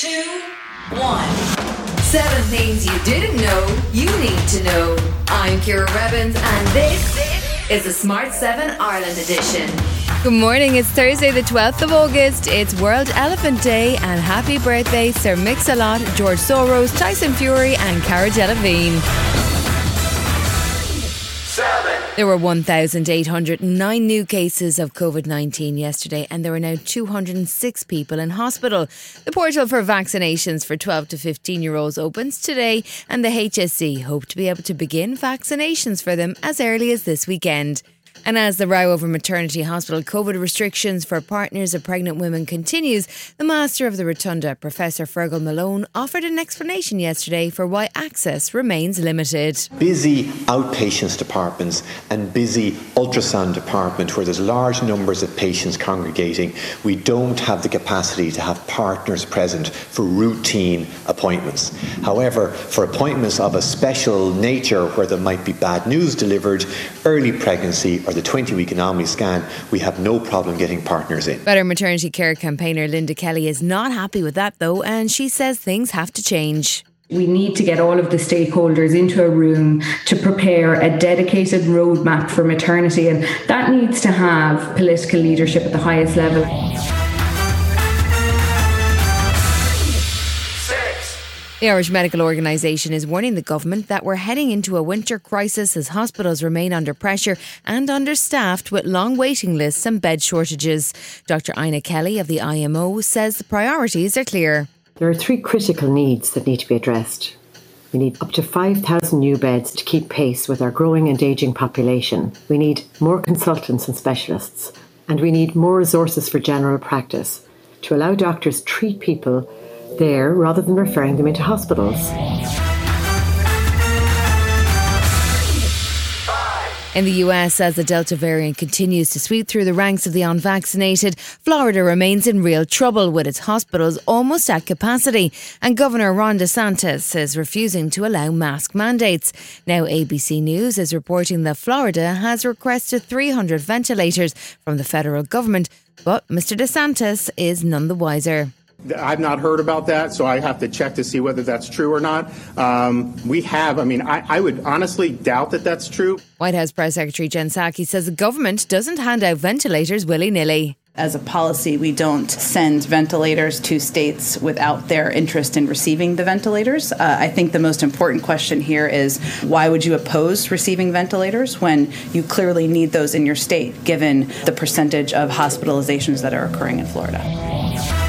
two, one. Seven things you didn't know you need to know. I'm Ciara Revins, and this is the Smart 7 Ireland edition. Good morning. It's Thursday, the 12th of August. It's World Elephant Day, and happy birthday, Sir Mix-a-Lot, George Soros, Tyson Fury, and Cara Delevingne. There were 1,809 new cases of COVID 19 yesterday, and there are now 206 people in hospital. The portal for vaccinations for 12 to 15 year olds opens today, and the HSE hope to be able to begin vaccinations for them as early as this weekend. And as the row over maternity hospital COVID restrictions for partners of pregnant women continues, the master of the Rotunda, Professor Fergal Malone, offered an explanation yesterday for why access remains limited. Busy outpatients departments and busy ultrasound department where there's large numbers of patients congregating, we don't have the capacity to have partners present for routine appointments. However, for appointments of a special nature where there might be bad news delivered, early pregnancy or the 20 week anomaly scan, we have no problem getting partners in. Better Maternity Care campaigner Linda Kelly is not happy with that though, and she says things have to change. We need to get all of the stakeholders into a room to prepare a dedicated roadmap for maternity, and that needs to have political leadership at the highest level. The Irish Medical Organisation is warning the government that we're heading into a winter crisis as hospitals remain under pressure and understaffed with long waiting lists and bed shortages. Dr. Ina Kelly of the IMO says the priorities are clear. There are three critical needs that need to be addressed. We need up to 5,000 new beds to keep pace with our growing and ageing population. We need more consultants and specialists. And we need more resources for general practice to allow doctors treat people there rather than referring them into hospitals. In the US, as the Delta variant continues to sweep through the ranks of the unvaccinated, Florida remains in real trouble with its hospitals almost at capacity. And Governor Ron DeSantis is refusing to allow mask mandates. Now, ABC News is reporting that Florida has requested 300 ventilators from the federal government, but Mr. DeSantis is none the wiser. I've not heard about that, so I have to check to see whether that's true or not. Um, we have, I mean, I, I, would honestly doubt that that's true. White House Press Secretary Jen Psaki says the government doesn't hand out ventilators willy nilly. As a policy, we don't send ventilators to states without their interest in receiving the ventilators. Uh, I think the most important question here is why would you oppose receiving ventilators when you clearly need those in your state, given the percentage of hospitalizations that are occurring in Florida?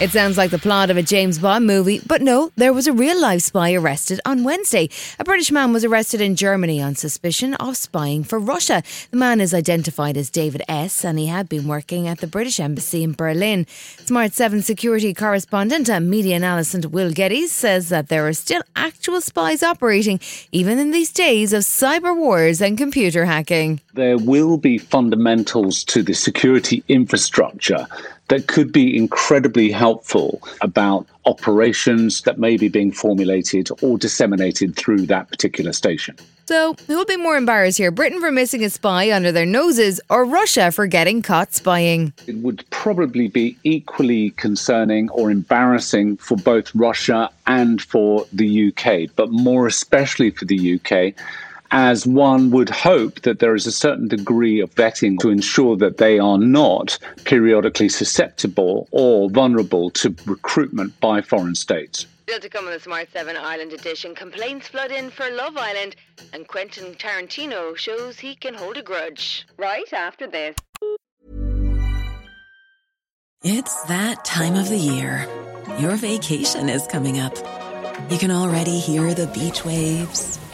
It sounds like the plot of a James Bond movie, but no, there was a real life spy arrested on Wednesday. A British man was arrested in Germany on suspicion of spying for Russia. The man is identified as David S., and he had been working at the British Embassy in Berlin. Smart 7 security correspondent and media analyst Will Geddes says that there are still actual spies operating, even in these days of cyber wars and computer hacking. There will be fundamentals to the security infrastructure that could be incredibly helpful about operations that may be being formulated or disseminated through that particular station. So, who will be more embarrassed here? Britain for missing a spy under their noses or Russia for getting caught spying? It would probably be equally concerning or embarrassing for both Russia and for the UK, but more especially for the UK as one would hope that there is a certain degree of vetting to ensure that they are not periodically susceptible or vulnerable to recruitment by foreign states. Still to come on the Smart 7 Ireland edition, complaints flood in for Love Island, and Quentin Tarantino shows he can hold a grudge. Right after this. It's that time of the year. Your vacation is coming up. You can already hear the beach waves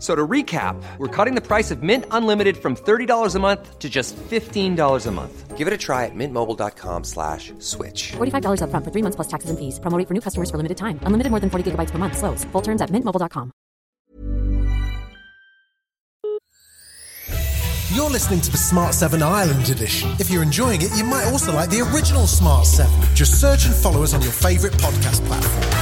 F- So to recap, we're cutting the price of Mint Unlimited from $30 a month to just $15 a month. Give it a try at mintmobile.com slash switch. $45 upfront for three months plus taxes and fees. Promo rate for new customers for limited time. Unlimited more than 40 gigabytes per month. Slows. Full terms at mintmobile.com. You're listening to the Smart 7 Ireland edition. If you're enjoying it, you might also like the original Smart 7. Just search and follow us on your favourite podcast platform.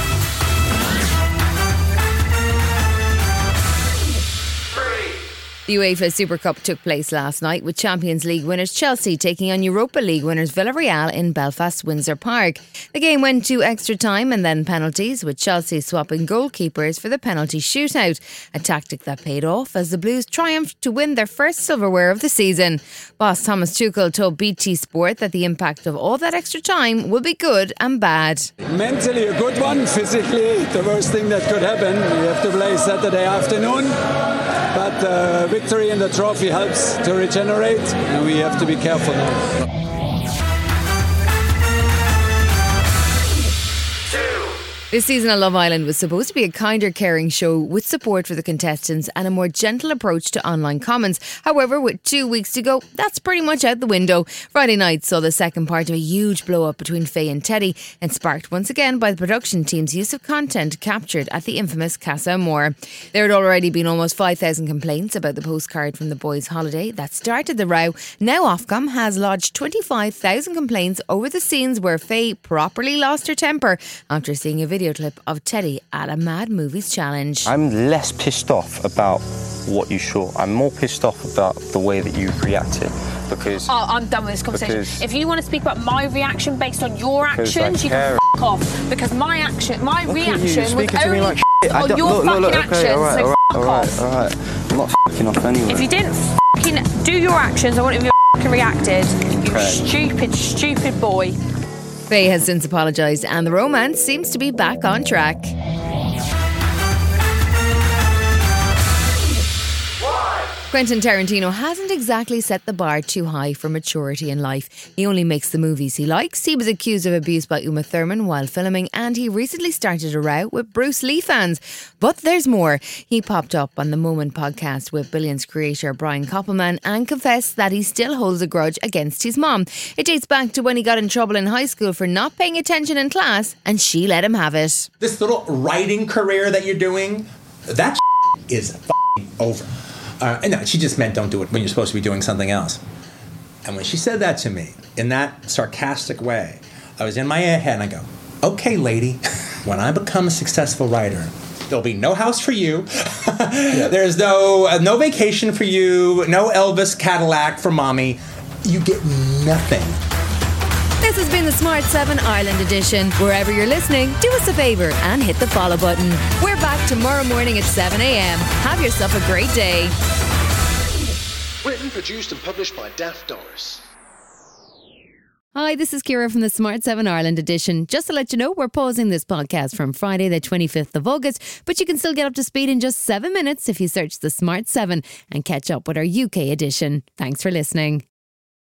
The UEFA Super Cup took place last night with Champions League winners Chelsea taking on Europa League winners Villarreal in Belfast Windsor Park. The game went to extra time and then penalties, with Chelsea swapping goalkeepers for the penalty shootout, a tactic that paid off as the Blues triumphed to win their first silverware of the season. Boss Thomas Tuchel told BT Sport that the impact of all that extra time will be good and bad. Mentally, a good one. Physically, the worst thing that could happen. We have to play Saturday afternoon. But uh, victory in the trophy helps to regenerate, and we have to be careful now. This season of Love Island was supposed to be a kinder, caring show with support for the contestants and a more gentle approach to online comments. However, with two weeks to go, that's pretty much out the window. Friday night saw the second part of a huge blow up between Faye and Teddy, and sparked once again by the production team's use of content captured at the infamous Casa Amor. There had already been almost 5,000 complaints about the postcard from the boys' holiday that started the row. Now Ofcom has lodged 25,000 complaints over the scenes where Faye properly lost her temper after seeing a video clip of Teddy at a Mad Movies challenge. I'm less pissed off about what you saw. I'm more pissed off about the way that you reacted because. Oh, I'm done with this conversation. If you want to speak about my reaction based on your actions, you can f- off. Because my action, my Look at you, reaction was only me like on your look, fucking look, look, actions. okay, all right, so all right, f- all right, off. all right. I'm not fing off anyway. If you didn't fucking do your actions, I wouldn't have fucking reacted. You Okay. stupid, stupid boy. Faye has since apologised, and the romance seems to be back on track. Quentin Tarantino hasn't exactly set the bar too high for maturity in life. He only makes the movies he likes. He was accused of abuse by Uma Thurman while filming, and he recently started a row with Bruce Lee fans. But there's more. He popped up on the Moment podcast with Billions creator Brian Koppelman and confessed that he still holds a grudge against his mom. It dates back to when he got in trouble in high school for not paying attention in class, and she let him have it. this little writing career that you're doing, that is over. Uh, and no, she just meant don't do it when you're supposed to be doing something else. And when she said that to me in that sarcastic way, I was in my head and I go, okay, lady, when I become a successful writer, there'll be no house for you. There's no uh, no vacation for you. No Elvis Cadillac for mommy. You get nothing. This has been the Smart 7 Ireland edition. Wherever you're listening, do us a favour and hit the follow button. We're back tomorrow morning at 7 a.m. Have yourself a great day. Written, produced, and published by Daft Doris. Hi, this is Ciara from the Smart 7 Ireland edition. Just to let you know, we're pausing this podcast from Friday, the 25th of August, but you can still get up to speed in just seven minutes if you search the Smart 7 and catch up with our UK edition. Thanks for listening.